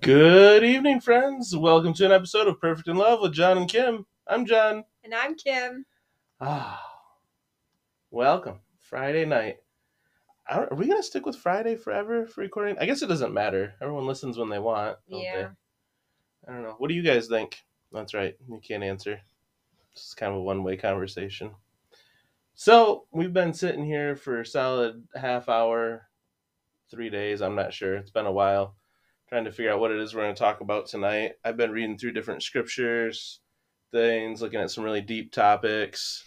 Good evening, friends. Welcome to an episode of Perfect in Love with John and Kim. I'm John. And I'm Kim. Ah, welcome. Friday night. Are we going to stick with Friday forever for recording? I guess it doesn't matter. Everyone listens when they want. don't Yeah. they? I don't know. What do you guys think? That's right. You can't answer. It's kind of a one way conversation. So, we've been sitting here for a solid half hour, three days. I'm not sure. It's been a while trying to figure out what it is we're going to talk about tonight. I've been reading through different scriptures, things, looking at some really deep topics.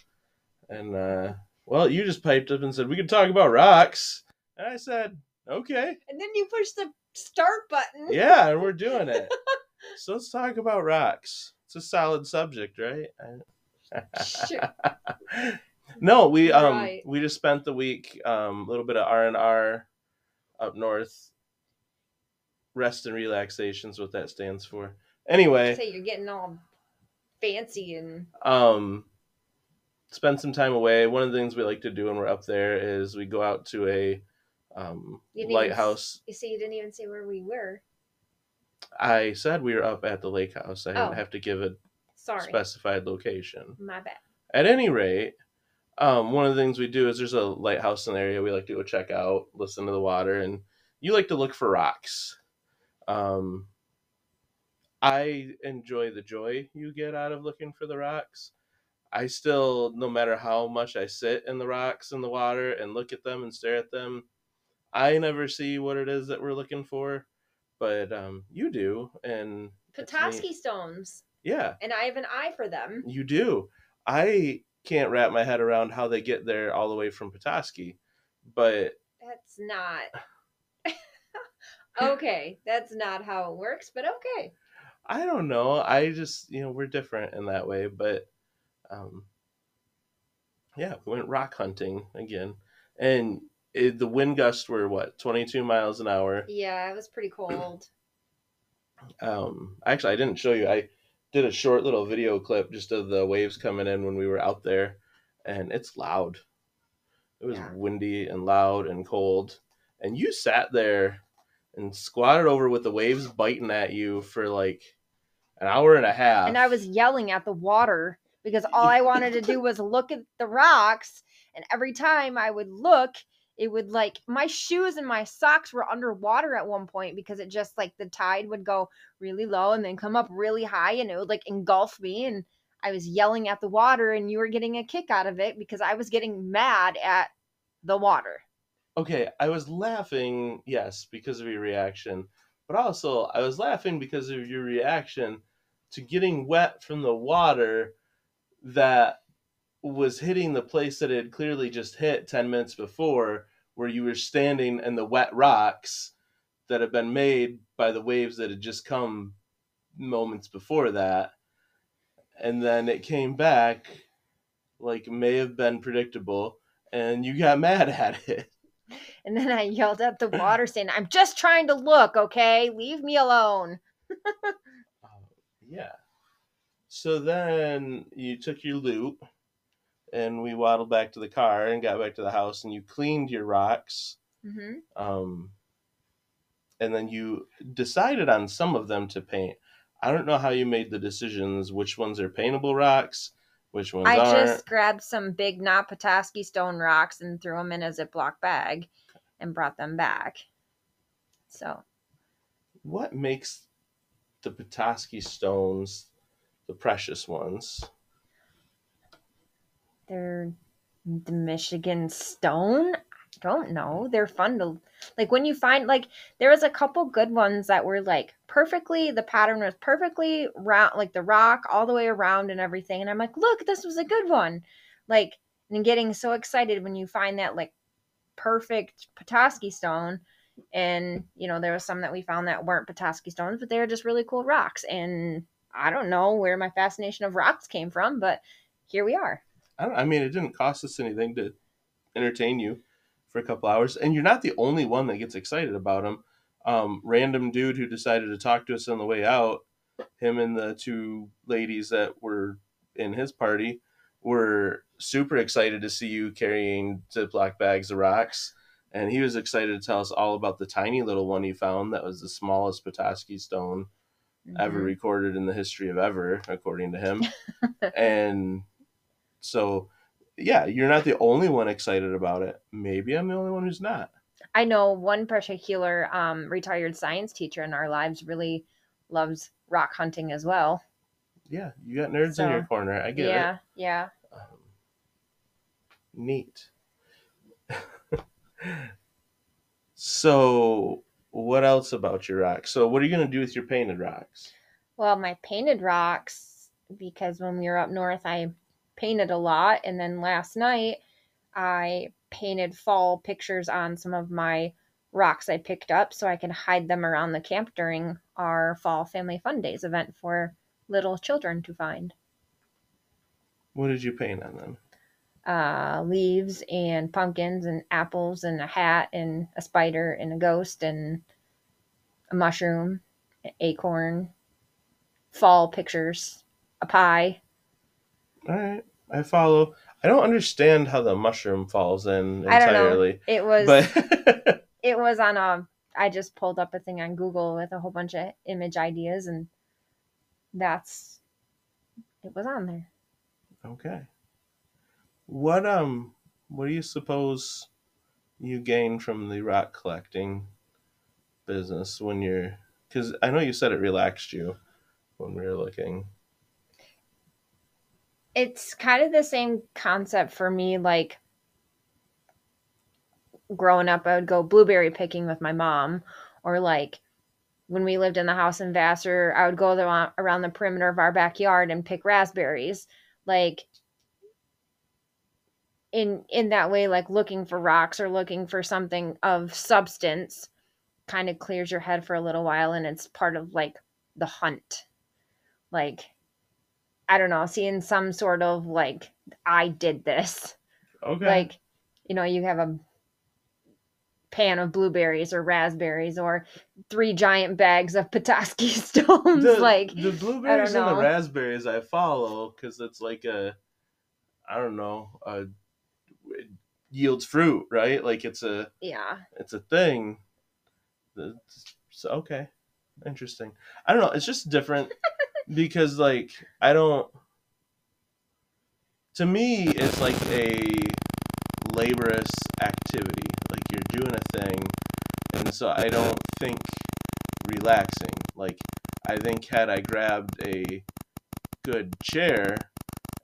And, uh, well, you just piped up and said, we could talk about rocks. And I said, okay. And then you pushed the start button. Yeah, and we're doing it. so let's talk about rocks. It's a solid subject, right? Sure. no, we um Right. we just spent the week um a little bit of R and R up north. Rest and relaxation's what that stands for. Anyway, Say you're getting all fancy and um spend some time away. One of the things we like to do when we're up there is we go out to a um, didn't even lighthouse. you see, you didn't even say where we were. I said we were up at the lake house. I Oh. didn't have to give a Sorry. specified location. My bad. At any rate, um, one of the things we do is there's a lighthouse in the area we like to go check out, listen to the water, and you like to look for rocks. Um, I enjoy the joy you get out of looking for the rocks. I still, no matter how much I sit in the rocks in the water and look at them and stare at them, I never see what it is that we're looking for. But um, you do, and. Petoskey stones. yeah, And I have an eye for them. you do. I can't wrap my head around how they get there all the way from Petoskey, but That's not Okay. That's not how it works, but okay. I don't know. I just, you know, we're different in that way, but um yeah, we went rock hunting again. And it, the wind gusts were what, 22 miles an hour. Yeah, it was pretty cold. Um actually I didn't show you. I did a short little video clip just of the waves coming in when we were out there and it's loud. It was Yeah. windy and loud and cold. And you sat there and squatted over with the waves biting at you for like an hour and a half. and I was yelling at the water because all I wanted to do was look at the rocks. And every time I would look, it would like my shoes and my socks were underwater at one point because it just like the tide would go really low and then come up really high and it would like engulf me. And I was yelling at the water, and you were getting a kick out of it because I was getting mad at the water. Okay, I was laughing, yes, because of your reaction, but also I was laughing because of your reaction to getting wet from the water that was hitting the place that it had clearly just hit 10 minutes before, where you were standing in the wet rocks that had been made by the waves that had just come moments before that. And then it came back like may have been predictable, and you got mad at it. And then I yelled at the water, saying, I'm just trying to look, okay? Leave me alone. Uh, yeah. So then you took your loot and we waddled back to the car and got back to the house and you cleaned your rocks. hmm Um, and then you decided on some of them to paint. I don't know how you made the decisions which ones are paintable rocks, which ones I aren't. just grabbed some big not Petoskey stone rocks and threw them in a Ziploc bag and brought them back. So What makes the Petoskey stones the precious ones? they're the Michigan stone. Don't know. They're fun to like when you find like there was a couple good ones that were like perfectly the pattern was perfectly round like the rock all the way around and everything and I'm like, "Look, this was a good one." Like and getting so excited when you find that like perfect Petoskey stone and you know there was some that we found that weren't Petoskey stones but they were just really cool rocks and I don't know where my fascination of rocks came from but here we are. I, I mean, it didn't cost us anything to entertain you for a couple hours, and you're not the only one that gets excited about them. Um, random dude who decided to talk to us on the way out, him and the two ladies that were in his party were super excited to see you carrying Ziploc bags of rocks and he was excited to tell us all about the tiny little one he found that was the smallest Petoskey stone ever Mhm. recorded in the history of ever, according to him. and so, yeah, you're not the only one excited about it. Maybe I'm the only one who's not. I know one particular um, retired science teacher in our lives really loves rock hunting as well. Yeah, you got nerds in your corner. I get it. yeah, yeah. Um, neat. so, what else about your rocks? So, what are you going to do with your painted rocks? Well, my painted rocks, because when we were up north, I painted a lot. And then last night, I painted fall pictures on some of my rocks I picked up so I can hide them around the camp during our fall family fun days event for little children to find. What did you paint on them? Uh, leaves and pumpkins and apples and a hat and a spider and a ghost and a mushroom, an acorn, fall pictures, a pie. All right, I follow. I don't understand how the mushroom falls in entirely. I don't know. It was but it was on a I just pulled up a thing on Google with a whole bunch of image ideas and that's it was on there. okay. What um, what do you suppose you gain from the rock collecting business when you're? Because I know you said it relaxed you when we were looking. It's kind of the same concept for me like growing up I would go blueberry picking with my mom or like when we lived in the house in Vassar, I would go the, around the perimeter of our backyard and pick raspberries. Like in in that way like looking for rocks or looking for something of substance kind of clears your head for a little while and it's part of like the hunt like i don't know seeing some sort of like i did this Okay. like you know you have a pan of blueberries or raspberries or three giant bags of petoskey stones the, like the blueberries and the raspberries I follow because it's like a, I don't know, a it yields fruit, right? Like it's a yeah it's a thing. It's- So okay, interesting. I don't know. It's just different because like I don't. To me, it's like a laborious activity. Like you're doing a thing, and so I don't think relaxing. Like I think had I grabbed a good chair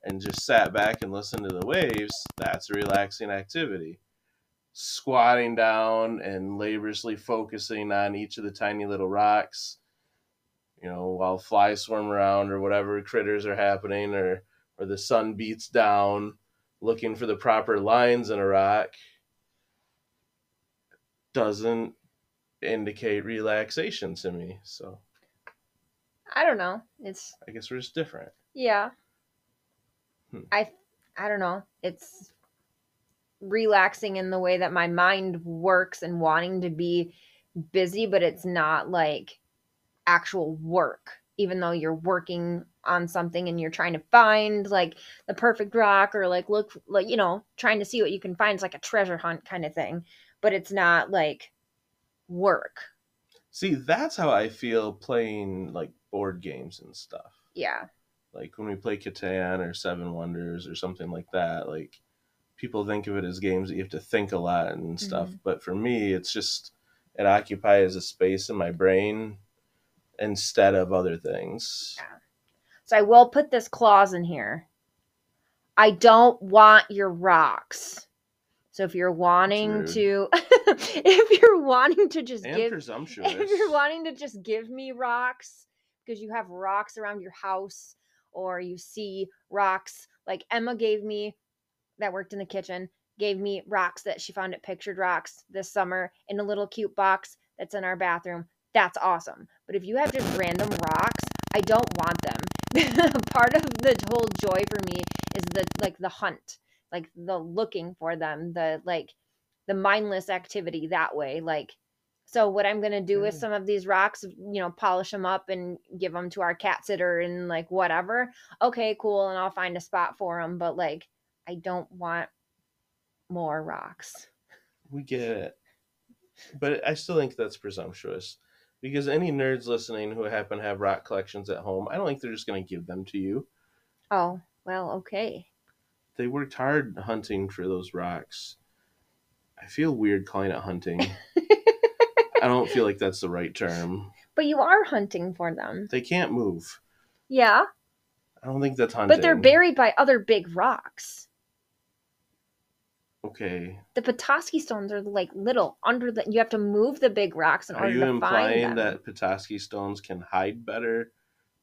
and just sat back and listened to the waves, that's a relaxing activity squatting down and laboriously focusing on each of the tiny little rocks, you know, while flies swarm around or whatever critters are happening or or the sun beats down, looking for the proper lines in a rock doesn't indicate relaxation to me. So i don't know it's I guess we're just different. Yeah. Hmm. I I don't know. It's relaxing in the way that my mind works and wanting to be busy, but it's not like actual work. Even though you're working on something and you're trying to find like the perfect rock or like look like you know, trying to see what you can find. It's like a treasure hunt kind of thing. But it's not like work. See, that's how I feel playing like board games and stuff. Yeah. like when we play Catan or Seven Wonders or something like that, like people think of it as games that you have to think a lot and stuff. Mm-hmm. But for me, it's just it occupies a space in my brain instead of other things. So I will put this clause in here. I don't want your rocks. So if you're wanting to if you're wanting to just And give presumptuous. if you're wanting to just give me rocks because you have rocks around your house or you see rocks like Emma gave me that worked in the kitchen gave me rocks that she found at Pictured Rocks this summer in a little cute box that's in our bathroom. That's awesome. But if you have just random rocks, I don't want them. Part of the whole joy for me is the like the hunt, like the looking for them, the like the mindless activity that way. Like so what I'm going to do with Mm. some of these rocks, you know, polish them up and give them to our cat sitter and like whatever. Okay, cool, and I'll find a spot for them, but like I don't want more rocks. we get it. but I still think that's presumptuous because any nerds listening who happen to have rock collections at home, I don't think they're just going to give them to you. Oh, well, okay. They worked hard hunting for those rocks. I feel weird calling it hunting. I don't feel like that's the right term. But you are hunting for them. They can't move. Yeah, I don't think that's hunting. but they're buried by other big rocks. Okay. The Petoskey stones are like little under the. You have to move the big rocks in Are order you to find implying them. that Petoskey stones can hide better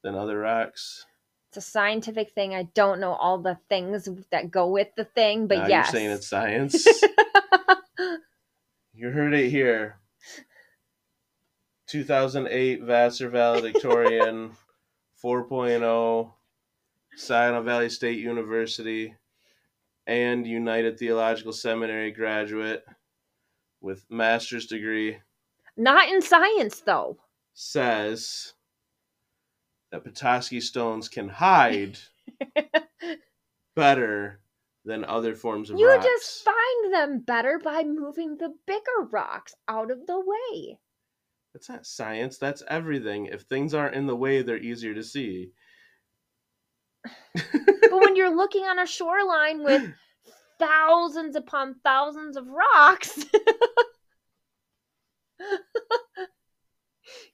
than other rocks? It's a scientific thing. I don't know all the things that go with the thing, but Now yes. You're saying it's science. you heard it here. 2008 Vassar Valedictorian 4.0 Saginaw Valley State University and United Theological Seminary graduate with master's degree Not in science, though. says that Petoskey stones can hide better than other forms of You rocks. just find them better by moving the bigger rocks out of the way. That's not science. That's everything. If things aren't in the way, they're easier to see. But when you're looking on a shoreline with thousands upon thousands of rocks,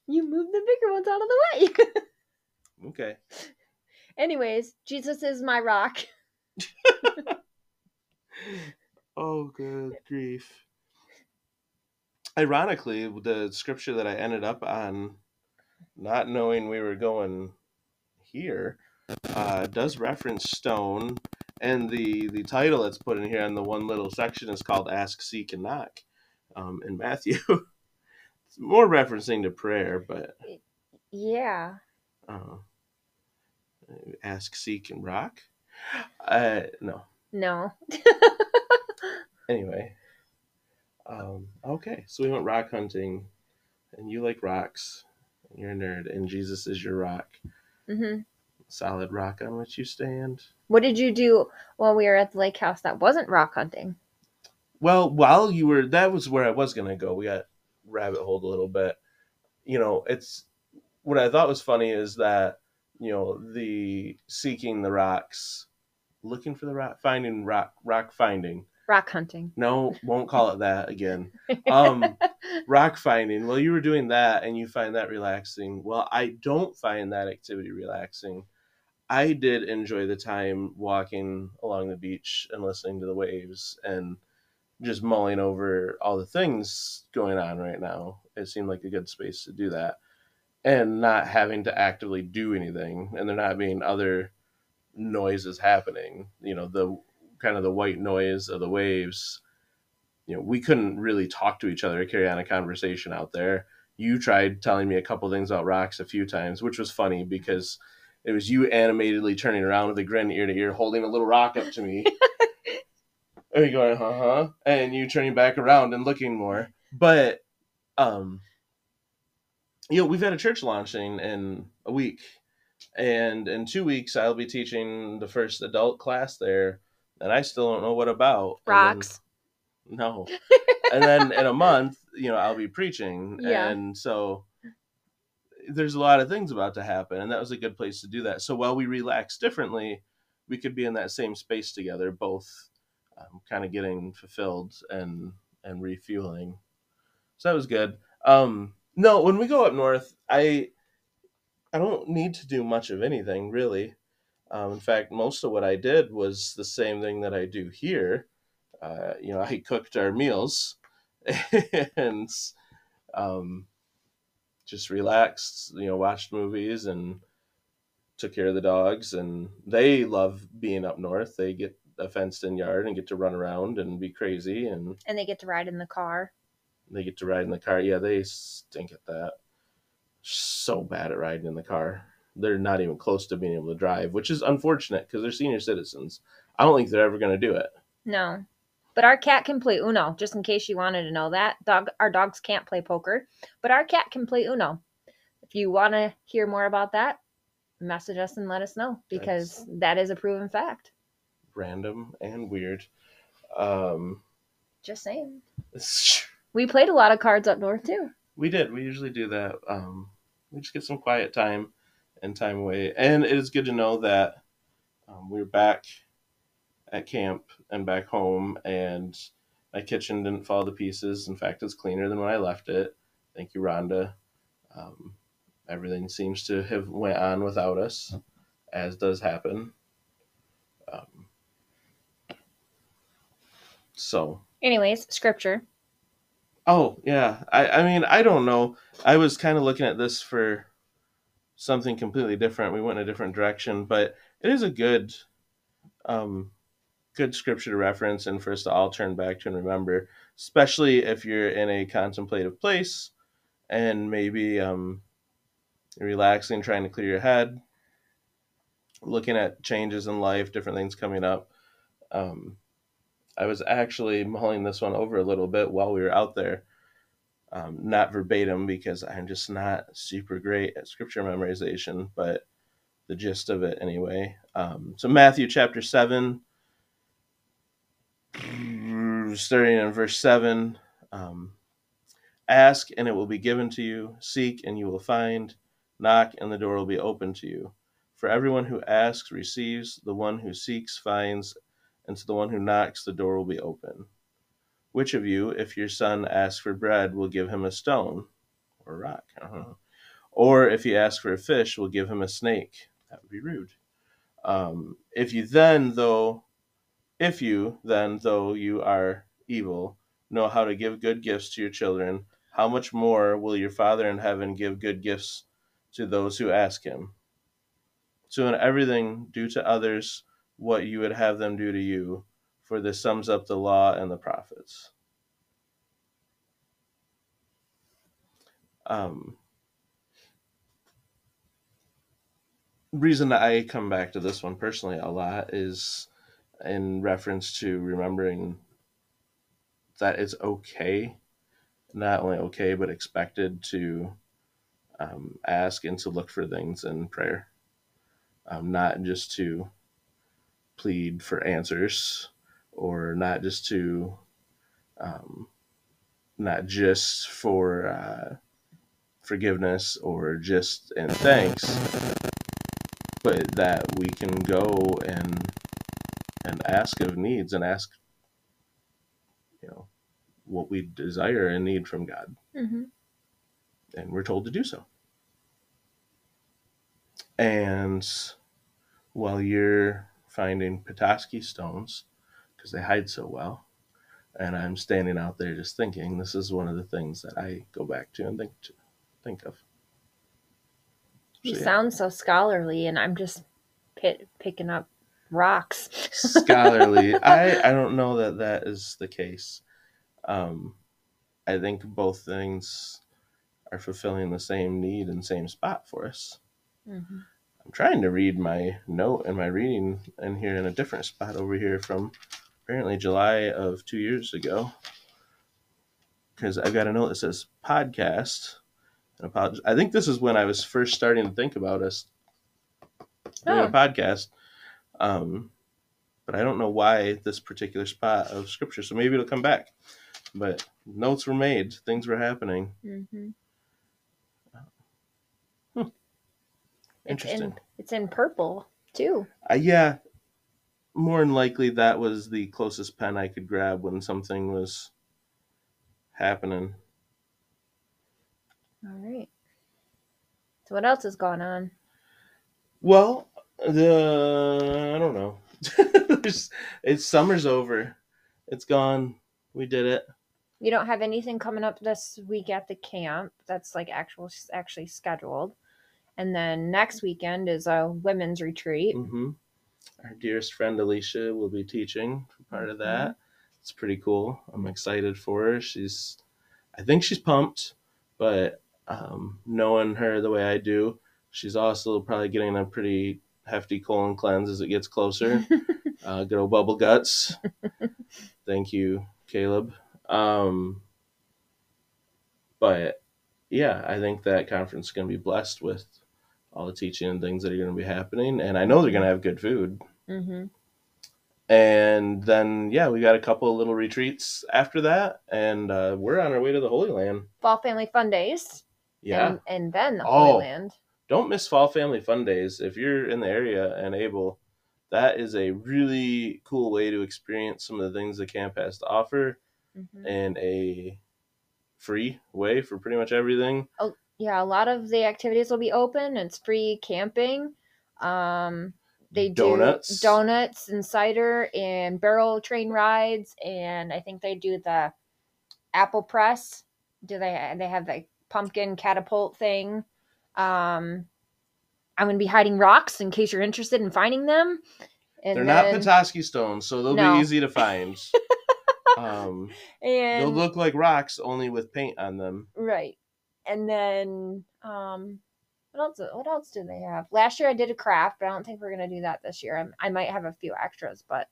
you move the bigger ones out of the way. okay. Anyways, Jesus is my rock. Oh, good grief. Ironically, the scripture that I ended up on, not knowing we were going here, uh, does reference stone, and the the title that's put in here on the one little section is called "Ask, Seek, and Knock" um, in Matthew. it's more referencing to prayer, but Yeah. uh, ask, seek, and rock. Uh, no. No. Anyway, um, okay, so we went rock hunting, and you like rocks, and you're a nerd, and Jesus is your rock, hmm solid rock on which you stand. What did you do while we were at the lake house that wasn't rock hunting? Well, while you were, that was where I was gonna go. We got rabbit holed a little bit. You know, it's what I thought was funny is that you know the seeking the rocks, looking for the rock, finding rock, rock finding. Rock hunting. No, won't call it that again. Um, rock finding. Well, you were doing that and you find that relaxing. Well, I don't find that activity relaxing. I did enjoy the time walking along the beach and listening to the waves and just mulling over all the things going on right now. It seemed like a good space to do that and not having to actively do anything and there not being other noises happening. You know, the kind of the white noise of the waves you know, we couldn't really talk to each other carry on a conversation out there. You tried telling me a couple things about rocks a few times, which was funny because it was you animatedly turning around with a grin ear to ear, holding a little rock up to me. and you going, uh huh, and you turning back around and looking more. But, um, you know, we've had a church launching in a week, and in two weeks I'll be teaching the first adult class there, and I still don't know what about And then- Rocks. no. and then in a month, you know, I'll be preaching. Yeah. And so there's a lot of things about to happen. And that was a good place to do that. So while we relax differently, we could be in that same space together, both um, kind of getting fulfilled and and refueling. So that was good. Um, no, when we go up north, I I don't need to do much of anything really. Um, in fact, most of what I did was the same thing that I do here uh, you know, I cooked our meals and um, just relaxed, you know, watched movies and took care of the dogs. And they love being up north. They get a fenced in yard and get to run around and be crazy. And And they get to ride in the car. they get to ride in the car. Yeah, they stink at that. So bad at riding in the car. They're not even close to being able to drive, which is unfortunate because they're senior citizens. I don't think they're ever going to do it. No. But our cat can play Uno, just in case you wanted to know that. Dog our dogs can't play poker, but our cat can play Uno. If you want to hear more about that, message us and let us know because that is a proven fact. random and weird. Um, Just saying. We played a lot of cards up north too. We did. We usually do that. Um, we just get some quiet time and time away, and it is good to know that um, we're back at camp and back home, and my kitchen didn't fall to pieces. In fact, it's cleaner than when I left it. Thank you, Rhonda. Um, everything seems to have went on without us, as does happen. Um, so Anyways, scripture. Oh yeah, I I mean I don't know. I was kind of looking at this for something completely different. We went in a different direction, but it is a good, um, good scripture to reference and for us to all turn back to and remember, especially if you're in a contemplative place and maybe um, relaxing, trying to clear your head, looking at changes in life, different things coming up. Um, I was actually mulling this one over a little bit while we were out there. Um, not verbatim because I'm just not super great at scripture memorization, but the gist of it anyway. Um, so, Matthew chapter 7, starting in verse 7 um, Ask and it will be given to you, seek and you will find, knock and the door will be open to you. For everyone who asks receives, the one who seeks finds, and to the one who knocks, the door will be open. Which of you, if your son asks for bread, will give him a stone or rock? Don't. Or if he asks for a fish, will give him a snake? That would be rude. Um, if you then, though, if you then, though you are evil, know how to give good gifts to your children, how much more will your Father in heaven give good gifts to those who ask him? So, in everything, do to others what you would have them do to you, for this sums up the law and the prophets. Um, reason that I come back to this one personally a lot is in reference to remembering that it's okay, not only okay, but expected to um, ask and to look for things in prayer, um, not just to plead for answers or not just to um, not just for uh, forgiveness or just and thanks but that we can go and and ask of needs and ask you know what we desire and need from god Mm-hmm. and we're told to do so and while you're finding Petoskey stones because they hide so well. And I'm standing out there just thinking, this is one of the things that I go back to and think to think of. You So, yeah. sound so scholarly, and I'm just pit, picking up rocks. Scholarly, I I don't know that that is the case. Um, I think both things are fulfilling the same need and same spot for us. hmm I'm trying to read my note and my reading in here in a different spot over here from apparently July of two years ago. Because I've got a note that says podcast. And apologize. I think this is when I was first starting to think about us doing Oh. a podcast. Um, but I don't know why this particular spot of scripture. So maybe it'll come back. But notes were made, things were happening. hmm It's Interesting. in it's in purple too. Uh, yeah, more than likely that was the closest pen I could grab when something was happening. All right. So what else is going on? Well, the I don't know. It's summer's over. It's gone. We did it. You don't have anything coming up this week at the camp that's like actual actually scheduled. And then next weekend is a women's retreat. hmm Our dearest friend Alicia will be teaching for part of that. It's pretty cool. I'm excited for her. She's, I think she's pumped, but um, knowing her the way I do, she's also probably getting a pretty hefty colon cleanse as it gets closer. uh, good old bubble guts. Thank you, Caleb. Um, but yeah, I think that conference is going to be blessed with all the teaching and things that are going to be happening, and I know they're going to have good food. hmm and then yeah, we got a couple of little retreats after that, and uh, we're on our way to the Holy Land. Fall Family Fun Days. Yeah, And, and then the Oh. Holy Land. Don't miss Fall Family Fun Days if you're in the area and able. That is a really cool way to experience some of the things the camp has to offer Mhm. in a free way for pretty much everything. Oh, Yeah, a lot of the activities will be open. It's free camping. Um, they do Donuts. donuts and cider and barrel train rides, and I think they do the apple press. Do they? They have the pumpkin catapult thing. Um, I'm gonna be hiding rocks in case you're interested in finding them. And They're then, not Petoskey stones, so they'll No. be easy to find. um, and they'll look like rocks only with paint on them. Right. And then um what else what else do they have? Last year I did a craft, but I don't think we're going to do that this year. I'm, I might have a few extras, but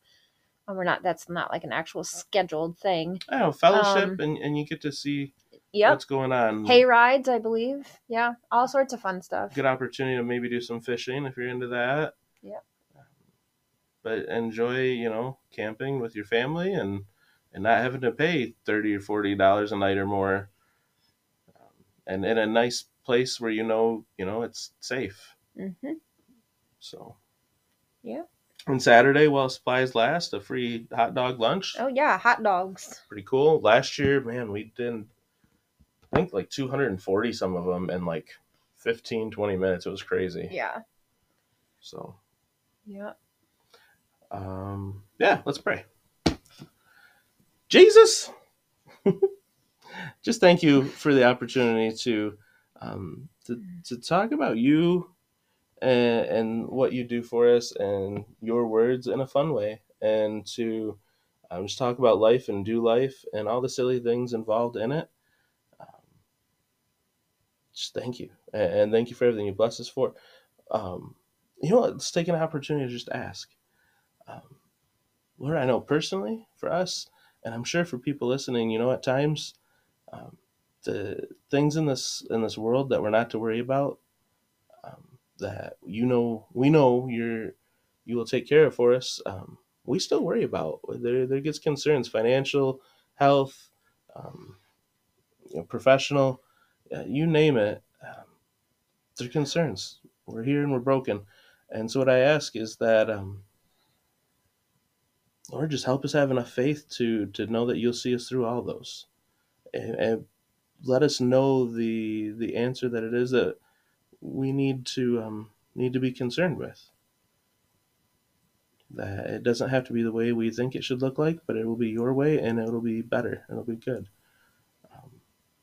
um, we're not that's not like an actual scheduled thing. Know, fellowship, Um, and, and you get to see Yep. what's going on. Hay rides, I believe. Yeah, all sorts of fun stuff. Good opportunity to maybe do some fishing if you're into that. Yep. But enjoy, you know, camping with your family and and not having to pay thirty or forty dollars a night or more, um, and in a nice place where you know, you know, it's safe. hmm So. Yeah. And Saturday, while supplies last, a free hot dog lunch. Oh yeah, hot dogs. Pretty cool. Last year, man, we did, I think, like 240 some of them in like 15, 20 minutes. It was crazy. Yeah. So, Yeah. um, yeah, let's pray. Jesus, just thank you for the opportunity to, um, to, to talk about you and, and what you do for us and your words in a fun way and to um, just talk about life and do life and all the silly things involved in it. Just thank you. And, thank you for everything you bless us for. Um, you know? Let's take an opportunity to just ask. Um, Lord, I know personally for us, and I'm sure for people listening, you know, at times, um, the things in this in this world that we're not to worry about, um, that you know, we know you're you will take care of for us. Um, we still worry about. There there gets concerns, financial, health, um, you know, professional, uh, you name it. Um, they're concerns. We're here and we're broken, and so what I ask is that. Um, Lord, just help us have enough faith to to know that you'll see us through all those, and, and let us know the the answer that it is that we need to um, need to be concerned with. That it doesn't have to be the way we think it should look like, but it will be your way, and it'll be better. It'll be good.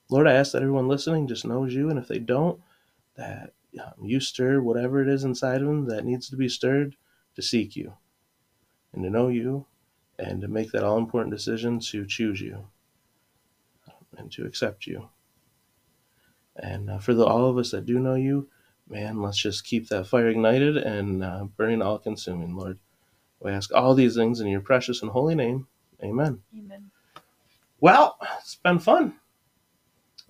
Um, Lord, I ask that everyone listening just knows you, and if they don't, that um, you stir whatever it is inside of them that needs to be stirred to seek you and to know you and to make that all important decision to choose you and to accept you. And uh, for the, all of us that do know you, man, let's just keep that fire ignited and uh, burning all consuming, Lord. We ask all these things in your precious and holy name. Amen. Amen. Well, it's been fun.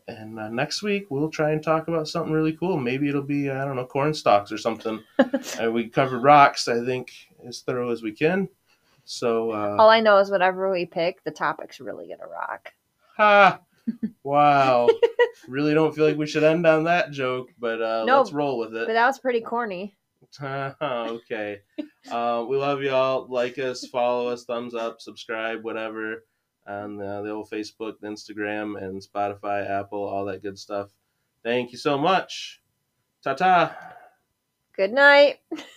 And uh, next week we'll try and talk about something really cool. Maybe it'll be I don't know corn stalks or something. uh, we covered rocks, I think, as thorough as we can. So uh, All I know is whatever we pick, the topic's really gonna rock. Ha! Wow. really don't feel like we should end on that joke, but uh, No, let's roll with it. But that was pretty corny. okay. Uh, we love y'all. Like us, follow us, thumbs up, subscribe, whatever. On uh, the old Facebook, the Instagram, and Spotify, Apple, all that good stuff. Thank you so much. Ta ta. Good night.